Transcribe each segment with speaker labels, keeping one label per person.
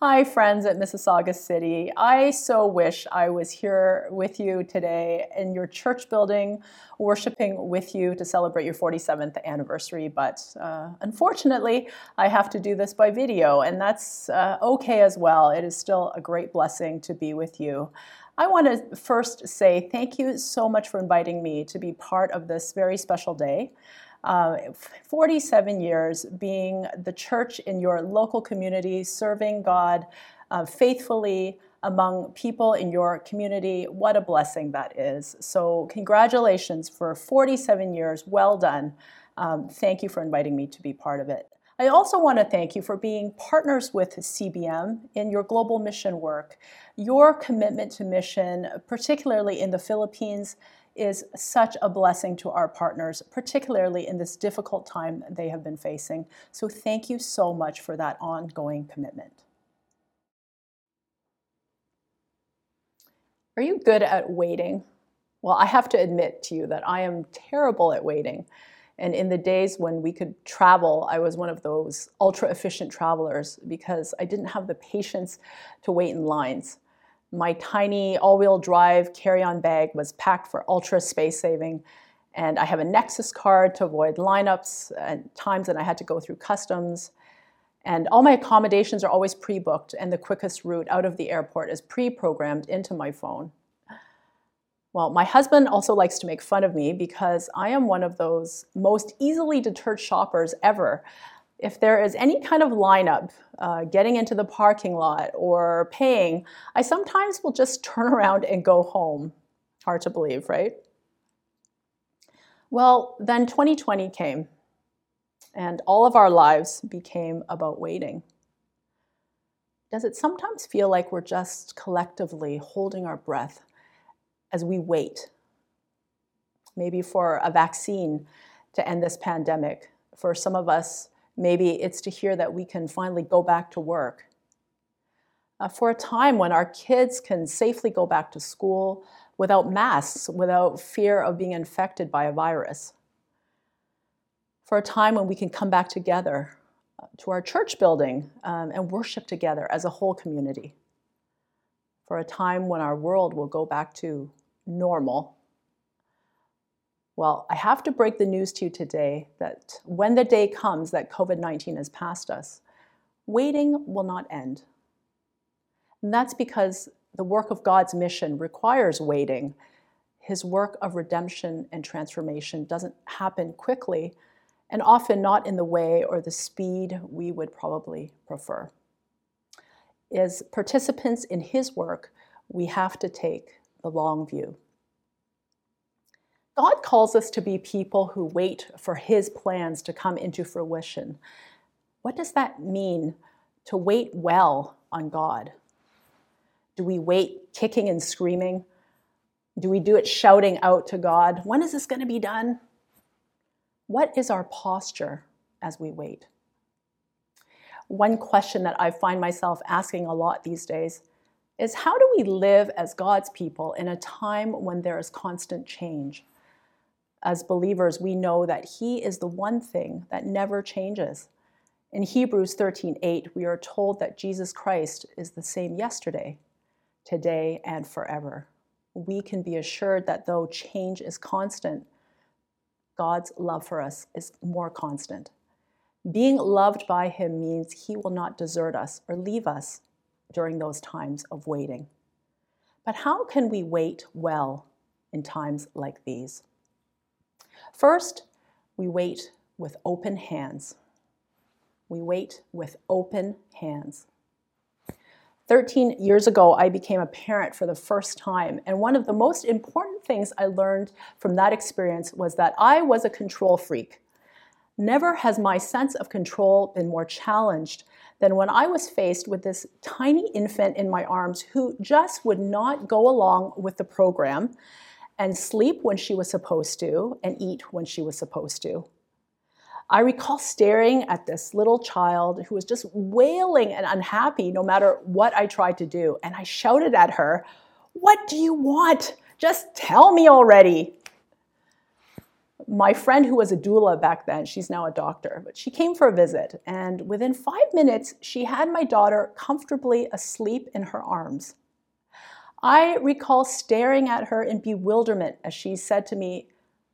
Speaker 1: Hi, friends at Mississauga City. I so wish I was here with you today in your church building, worshiping with you to celebrate your 47th anniversary. But uh, unfortunately, I have to do this by video, and that's uh, okay as well. It is still a great blessing to be with you. I want to first say thank you so much for inviting me to be part of this very special day. Uh, 47 years being the church in your local community, serving God uh, faithfully among people in your community. What a blessing that is. So, congratulations for 47 years. Well done. Um, thank you for inviting me to be part of it. I also want to thank you for being partners with CBM in your global mission work. Your commitment to mission, particularly in the Philippines, is such a blessing to our partners, particularly in this difficult time they have been facing. So, thank you so much for that ongoing commitment. Are you good at waiting? Well, I have to admit to you that I am terrible at waiting. And in the days when we could travel, I was one of those ultra efficient travelers because I didn't have the patience to wait in lines. My tiny all wheel drive carry on bag was packed for ultra space saving. And I have a Nexus card to avoid lineups and times that I had to go through customs. And all my accommodations are always pre booked, and the quickest route out of the airport is pre programmed into my phone. Well, my husband also likes to make fun of me because I am one of those most easily deterred shoppers ever if there is any kind of lineup, uh, getting into the parking lot or paying, I sometimes will just turn around and go home. Hard to believe, right? Well, then 2020 came, and all of our lives became about waiting. Does it sometimes feel like we're just collectively holding our breath as we wait? Maybe for a vaccine to end this pandemic. For some of us, Maybe it's to hear that we can finally go back to work. Uh, for a time when our kids can safely go back to school without masks, without fear of being infected by a virus. For a time when we can come back together uh, to our church building um, and worship together as a whole community. For a time when our world will go back to normal well, I have to break the news to you today that when the day comes that COVID 19 has passed us, waiting will not end. And that's because the work of God's mission requires waiting. His work of redemption and transformation doesn't happen quickly and often not in the way or the speed we would probably prefer. As participants in His work, we have to take the long view. God calls us to be people who wait for His plans to come into fruition. What does that mean to wait well on God? Do we wait kicking and screaming? Do we do it shouting out to God? When is this going to be done? What is our posture as we wait? One question that I find myself asking a lot these days is how do we live as God's people in a time when there is constant change? As believers, we know that He is the one thing that never changes. In Hebrews 13:8, we are told that Jesus Christ is the same yesterday, today, and forever. We can be assured that though change is constant, God's love for us is more constant. Being loved by Him means He will not desert us or leave us during those times of waiting. But how can we wait well in times like these? First, we wait with open hands. We wait with open hands. 13 years ago, I became a parent for the first time, and one of the most important things I learned from that experience was that I was a control freak. Never has my sense of control been more challenged than when I was faced with this tiny infant in my arms who just would not go along with the program and sleep when she was supposed to and eat when she was supposed to. I recall staring at this little child who was just wailing and unhappy no matter what I tried to do. And I shouted at her, What do you want? Just tell me already. my friend who was a doula back then, she's now a doctor, but she came for a visit, and within five minutes, she had my daughter comfortably asleep in her arms. I recall staring at her in bewilderment as she said to me,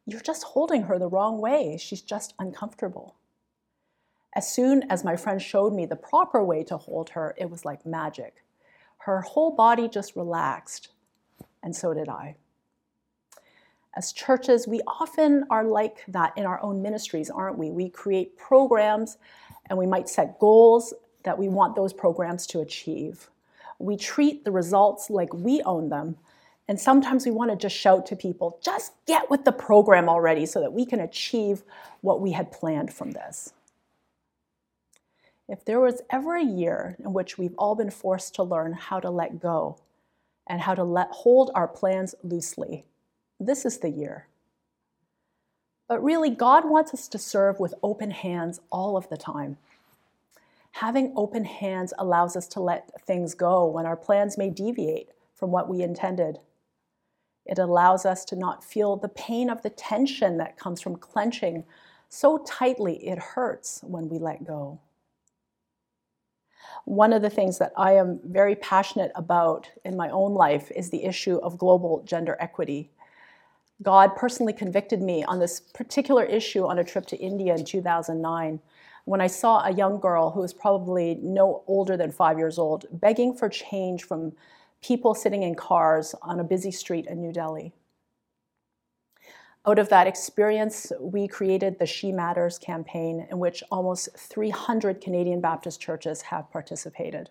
Speaker 1: You're just holding her the wrong way. She's just uncomfortable. As soon as my friend showed me the proper way to hold her, it was like magic. Her whole body just relaxed, and so did I. As churches, we often are like that in our own ministries, aren't we? We create programs and we might set goals that we want those programs to achieve. We treat the results like we own them. And sometimes we want to just shout to people, just get with the program already so that we can achieve what we had planned from this. If there was ever a year in which we've all been forced to learn how to let go and how to let hold our plans loosely, this is the year. But really, God wants us to serve with open hands all of the time. Having open hands allows us to let things go when our plans may deviate from what we intended. It allows us to not feel the pain of the tension that comes from clenching so tightly it hurts when we let go. One of the things that I am very passionate about in my own life is the issue of global gender equity. God personally convicted me on this particular issue on a trip to India in 2009 when I saw a young girl who was probably no older than five years old begging for change from people sitting in cars on a busy street in New Delhi. Out of that experience, we created the She Matters campaign, in which almost 300 Canadian Baptist churches have participated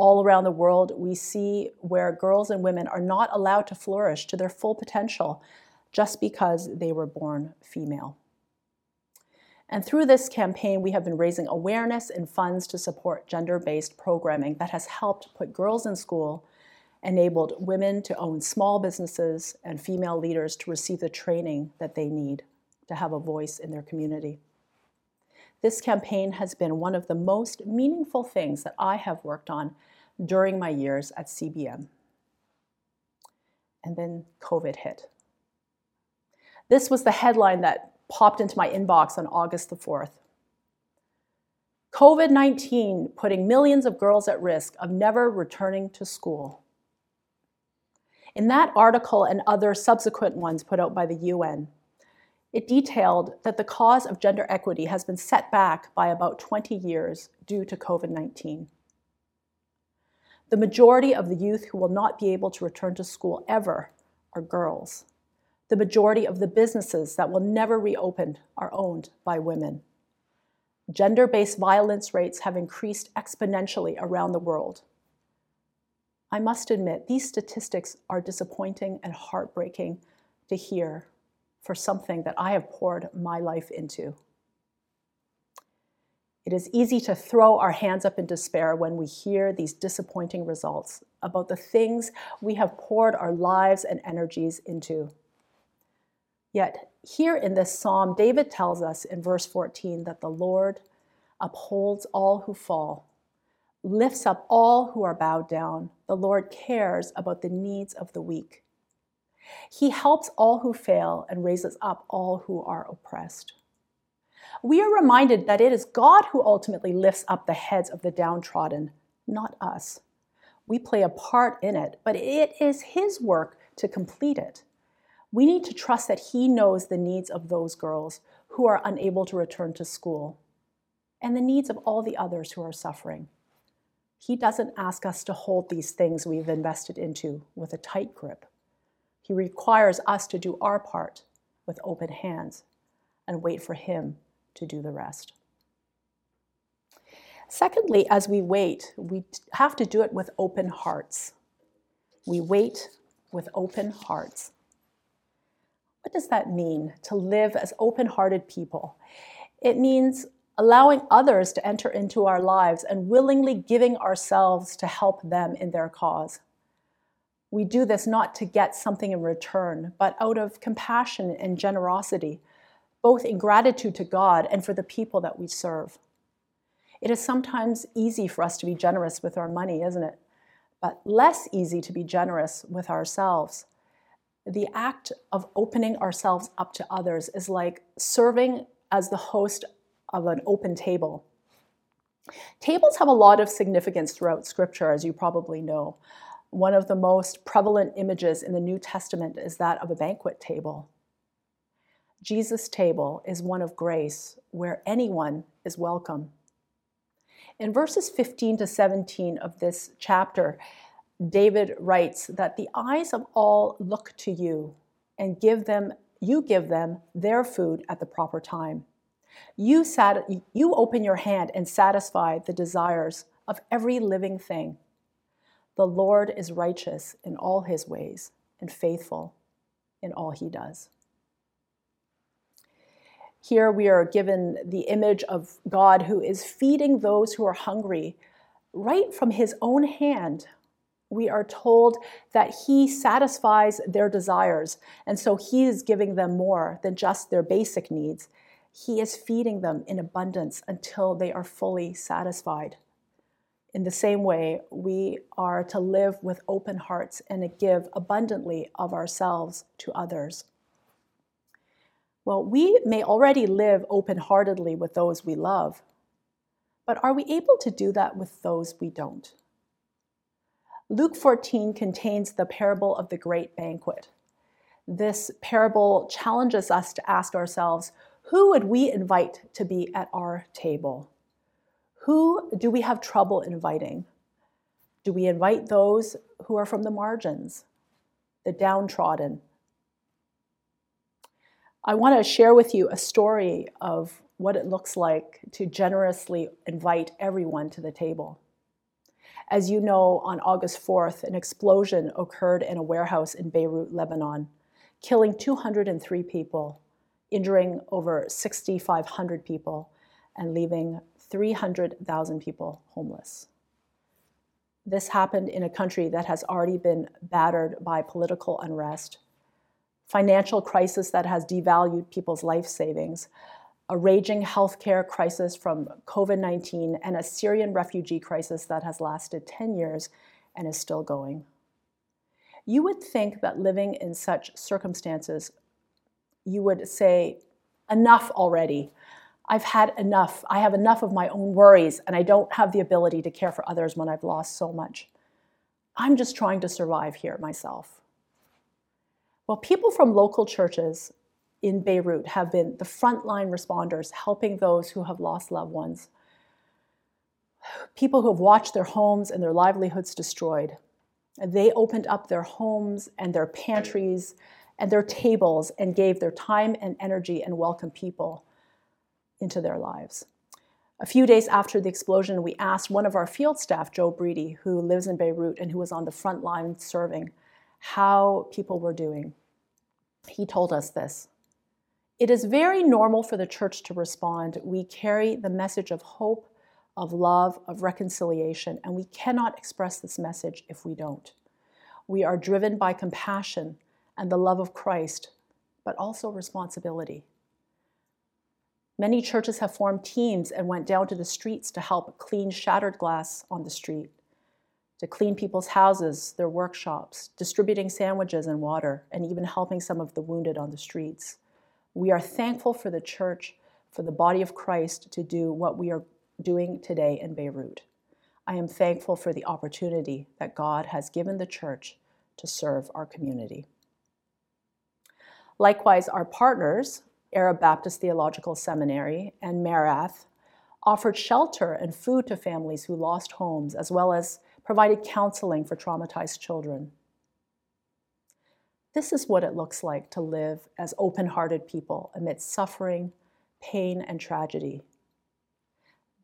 Speaker 1: all around the world, we see where girls and women are not allowed to flourish to their full potential just because they were born female. And through this campaign, we have been raising awareness and funds to support gender based programming that has helped put girls in school, enabled women to own small businesses, and female leaders to receive the training that they need to have a voice in their community. This campaign has been one of the most meaningful things that I have worked on during my years at CBM. And then COVID hit. This was the headline that popped into my inbox on August the 4th. COVID 19 putting millions of girls at risk of never returning to school. In that article and other subsequent ones put out by the UN, it detailed that the cause of gender equity has been set back by about 20 years due to COVID 19. The majority of the youth who will not be able to return to school ever are girls. The majority of the businesses that will never reopen are owned by women. Gender based violence rates have increased exponentially around the world. I must admit, these statistics are disappointing and heartbreaking to hear for something that I have poured my life into. It is easy to throw our hands up in despair when we hear these disappointing results about the things we have poured our lives and energies into. Yet, here in this psalm, David tells us in verse 14 that the Lord upholds all who fall, lifts up all who are bowed down. The Lord cares about the needs of the weak. He helps all who fail and raises up all who are oppressed. We are reminded that it is God who ultimately lifts up the heads of the downtrodden, not us. We play a part in it, but it is His work to complete it. We need to trust that He knows the needs of those girls who are unable to return to school and the needs of all the others who are suffering. He doesn't ask us to hold these things we've invested into with a tight grip. He requires us to do our part with open hands and wait for Him to do the rest. Secondly, as we wait, we have to do it with open hearts. We wait with open hearts. What does that mean to live as open hearted people? It means allowing others to enter into our lives and willingly giving ourselves to help them in their cause. We do this not to get something in return, but out of compassion and generosity, both in gratitude to God and for the people that we serve. It is sometimes easy for us to be generous with our money, isn't it? But less easy to be generous with ourselves. The act of opening ourselves up to others is like serving as the host of an open table. Tables have a lot of significance throughout Scripture, as you probably know. One of the most prevalent images in the New Testament is that of a banquet table. Jesus' table is one of grace where anyone is welcome. In verses 15 to 17 of this chapter, David writes that the eyes of all look to you and give them you give them their food at the proper time. You, sat, you open your hand and satisfy the desires of every living thing. The Lord is righteous in all his ways and faithful in all he does. Here we are given the image of God who is feeding those who are hungry right from his own hand. We are told that he satisfies their desires, and so he is giving them more than just their basic needs. He is feeding them in abundance until they are fully satisfied. In the same way, we are to live with open hearts and to give abundantly of ourselves to others. Well, we may already live open heartedly with those we love, but are we able to do that with those we don't? Luke 14 contains the parable of the great banquet. This parable challenges us to ask ourselves who would we invite to be at our table? Who do we have trouble inviting? Do we invite those who are from the margins, the downtrodden, I want to share with you a story of what it looks like to generously invite everyone to the table. As you know, on August 4th, an explosion occurred in a warehouse in Beirut, Lebanon, killing 203 people, injuring over 6,500 people, and leaving 300,000 people homeless. This happened in a country that has already been battered by political unrest financial crisis that has devalued people's life savings, a raging healthcare crisis from COVID 19, and a Syrian refugee crisis that has lasted 10 years and is still going. You would think that living in such circumstances, you would say, enough already. I've had enough. I have enough of my own worries, and I don't have the ability to care for others when I've lost so much. I'm just trying to survive here myself. Well, people from local churches in Beirut have been the frontline responders helping those who have lost loved ones. People who have watched their homes and their livelihoods destroyed. They opened up their homes and their pantries and their tables and gave their time and energy and welcomed people into their lives. A few days after the explosion, we asked one of our field staff, Joe Breedy, who lives in Beirut and who was on the front line serving, how people were doing he told us this. It is very normal for the church to respond. We carry the message of hope, of love, of reconciliation, and we cannot express this message if we don't. We are driven by compassion and the love of Christ, but also responsibility. Many churches have formed teams and went down to the streets to help clean shattered glass on the street to clean people's houses, their workshops, distributing sandwiches and water, and even helping some of the wounded on the streets. We are thankful for the church, for the body of Christ to do what we are doing today in Beirut. I am thankful for the opportunity that God has given the church to serve our community. Likewise, our partners, Arab Baptist Theological Seminary and MERATH, offered shelter and food to families who lost homes, as well as provided counseling for traumatized children. This is what it looks like to live as open hearted people amidst suffering, pain, and tragedy.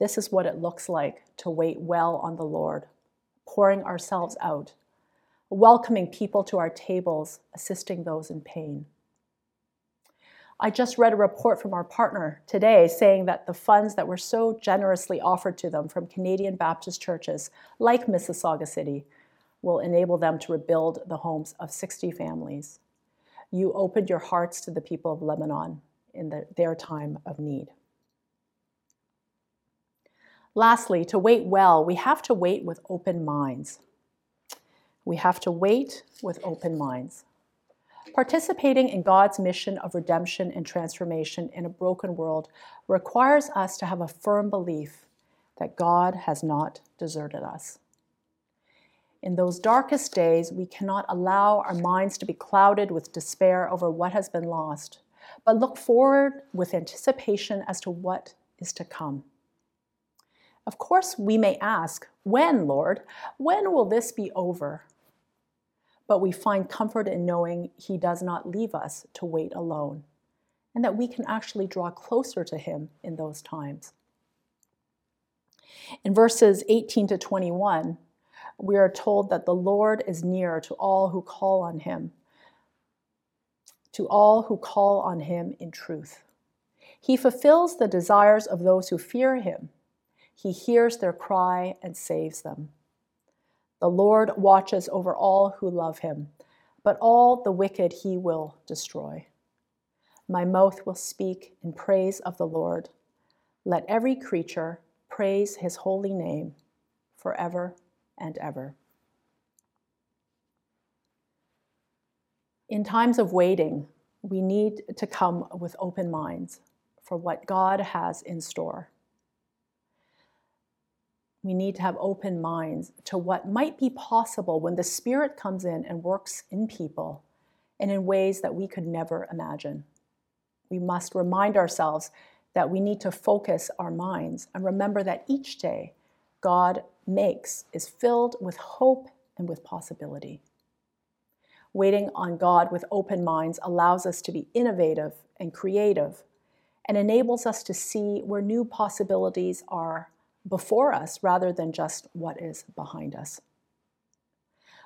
Speaker 1: This is what it looks like to wait well on the Lord, pouring ourselves out, welcoming people to our tables, assisting those in pain. I just read a report from our partner today saying that the funds that were so generously offered to them from Canadian Baptist churches like Mississauga City will enable them to rebuild the homes of 60 families. You opened your hearts to the people of Lebanon in the, their time of need. Lastly, to wait well, we have to wait with open minds. We have to wait with open minds. Participating in God's mission of redemption and transformation in a broken world requires us to have a firm belief that God has not deserted us. In those darkest days, we cannot allow our minds to be clouded with despair over what has been lost, but look forward with anticipation as to what is to come. Of course, we may ask, When, Lord? When will this be over? But we find comfort in knowing He does not leave us to wait alone, and that we can actually draw closer to Him in those times. In verses 18 to 21, we are told that the Lord is near to all who call on him, to all who call on him in truth. He fulfills the desires of those who fear him. He hears their cry and saves them. The Lord watches over all who love him, but all the wicked he will destroy. My mouth will speak in praise of the Lord. Let every creature praise his holy name forever and ever. In times of waiting, we need to come with open minds for what God has in store. We need to have open minds to what might be possible when the Spirit comes in and works in people and in ways that we could never imagine. We must remind ourselves that we need to focus our minds and remember that each day God makes is filled with hope and with possibility. Waiting on God with open minds allows us to be innovative and creative and enables us to see where new possibilities are before us rather than just what is behind us.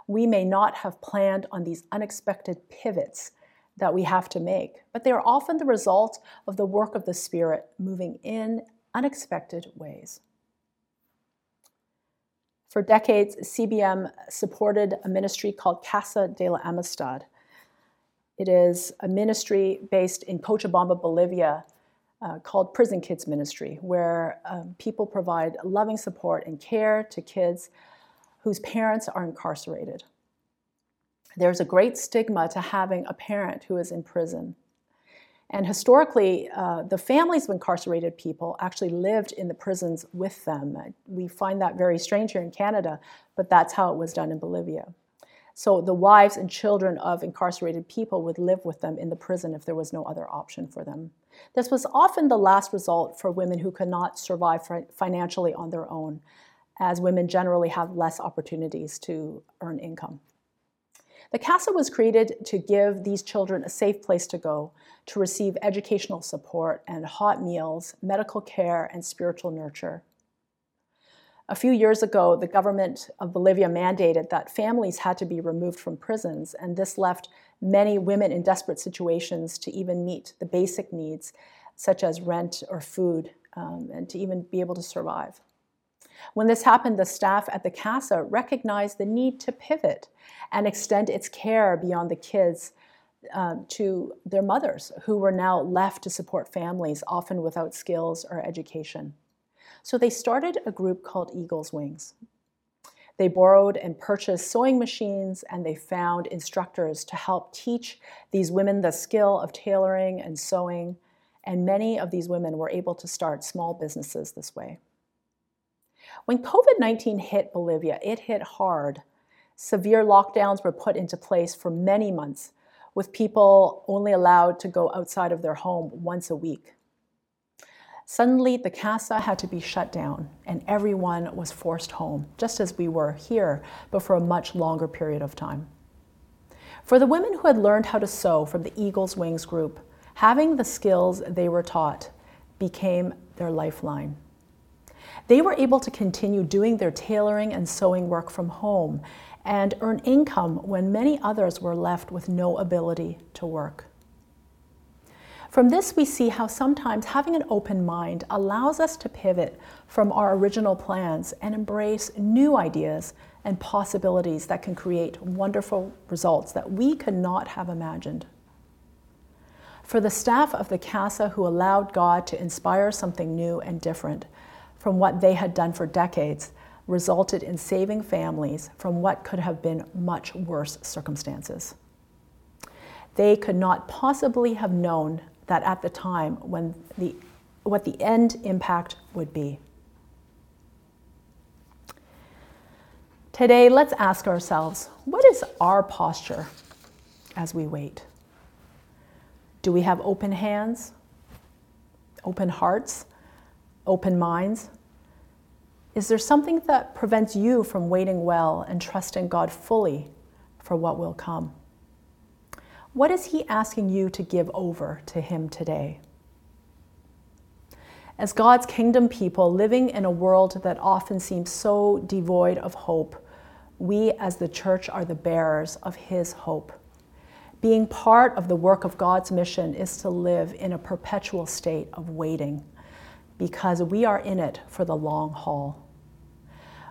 Speaker 1: We may not have planned on these unexpected pivots that we have to make, but they are often the result of the work of the Spirit moving in unexpected ways. For decades, CBM supported a ministry called Casa de la Amistad. It is a ministry based in Cochabamba, Bolivia, uh, called Prison Kids Ministry, where um, people provide loving support and care to kids whose parents are incarcerated. There's a great stigma to having a parent who is in prison. And historically, uh, the families of incarcerated people actually lived in the prisons with them. We find that very strange here in Canada, but that's how it was done in Bolivia. So the wives and children of incarcerated people would live with them in the prison if there was no other option for them. This was often the last result for women who could not survive financially on their own, as women generally have less opportunities to earn income. The CASA was created to give these children a safe place to go to receive educational support and hot meals, medical care, and spiritual nurture. A few years ago, the government of Bolivia mandated that families had to be removed from prisons, and this left many women in desperate situations to even meet the basic needs, such as rent or food, um, and to even be able to survive. When this happened, the staff at the CASA recognized the need to pivot and extend its care beyond the kids um, to their mothers, who were now left to support families, often without skills or education. So they started a group called Eagle's Wings. They borrowed and purchased sewing machines and they found instructors to help teach these women the skill of tailoring and sewing. And many of these women were able to start small businesses this way. When COVID 19 hit Bolivia, it hit hard. Severe lockdowns were put into place for many months, with people only allowed to go outside of their home once a week. Suddenly, the casa had to be shut down, and everyone was forced home, just as we were here, but for a much longer period of time. For the women who had learned how to sew from the Eagle's Wings group, having the skills they were taught became their lifeline. They were able to continue doing their tailoring and sewing work from home and earn income when many others were left with no ability to work. From this, we see how sometimes having an open mind allows us to pivot from our original plans and embrace new ideas and possibilities that can create wonderful results that we could not have imagined. For the staff of the CASA who allowed God to inspire something new and different, from what they had done for decades resulted in saving families from what could have been much worse circumstances. they could not possibly have known that at the time when the, what the end impact would be. Today, let's ask ourselves what is our posture as we wait? Do we have open hands, open hearts, open minds? Is there something that prevents you from waiting well and trusting God fully for what will come? What is He asking you to give over to Him today? As God's kingdom people living in a world that often seems so devoid of hope, we as the church are the bearers of His hope. Being part of the work of God's mission is to live in a perpetual state of waiting because we are in it for the long haul.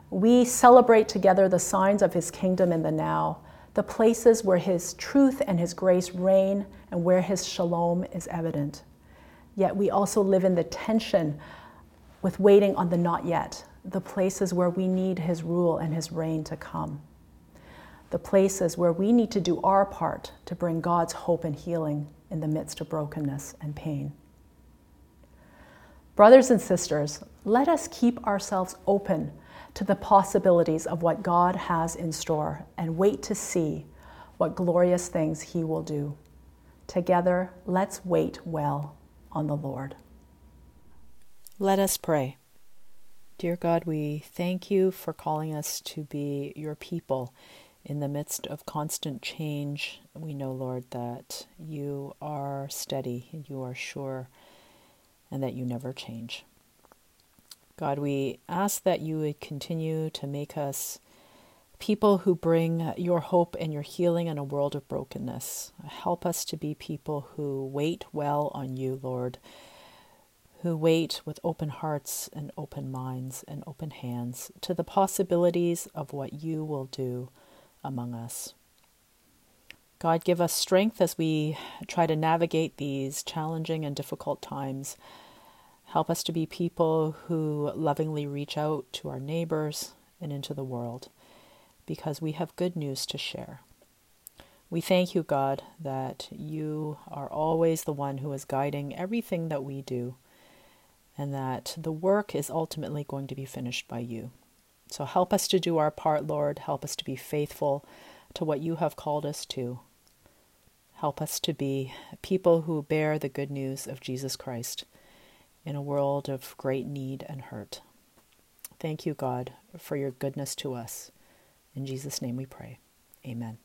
Speaker 1: We celebrate together the signs of his kingdom in the now, the places where his truth and his grace reign and where his shalom is evident. Yet we also live in the tension with waiting on the not yet, the places where we need his rule and his reign to come, the places where we need to do our part to bring God's hope and healing in the midst of brokenness and pain. Brothers and sisters, let us keep ourselves open to the possibilities of what God has in store and wait to see what glorious things He will do. Together, let's wait well on the Lord.
Speaker 2: Let us pray. Dear God, we thank you for calling us to be your people in the midst of constant change. We know, Lord, that you are steady, you are sure and that you never change. God, we ask that you would continue to make us people who bring your hope and your healing in a world of brokenness. Help us to be people who wait well on you, Lord, who wait with open hearts and open minds and open hands to the possibilities of what you will do among us. God, give us strength as we try to navigate these challenging and difficult times. Help us to be people who lovingly reach out to our neighbors and into the world because we have good news to share. We thank you, God, that you are always the one who is guiding everything that we do and that the work is ultimately going to be finished by you. So help us to do our part, Lord. Help us to be faithful to what you have called us to. Help us to be people who bear the good news of Jesus Christ in a world of great need and hurt. Thank you, God, for your goodness to us. In Jesus' name we pray. Amen.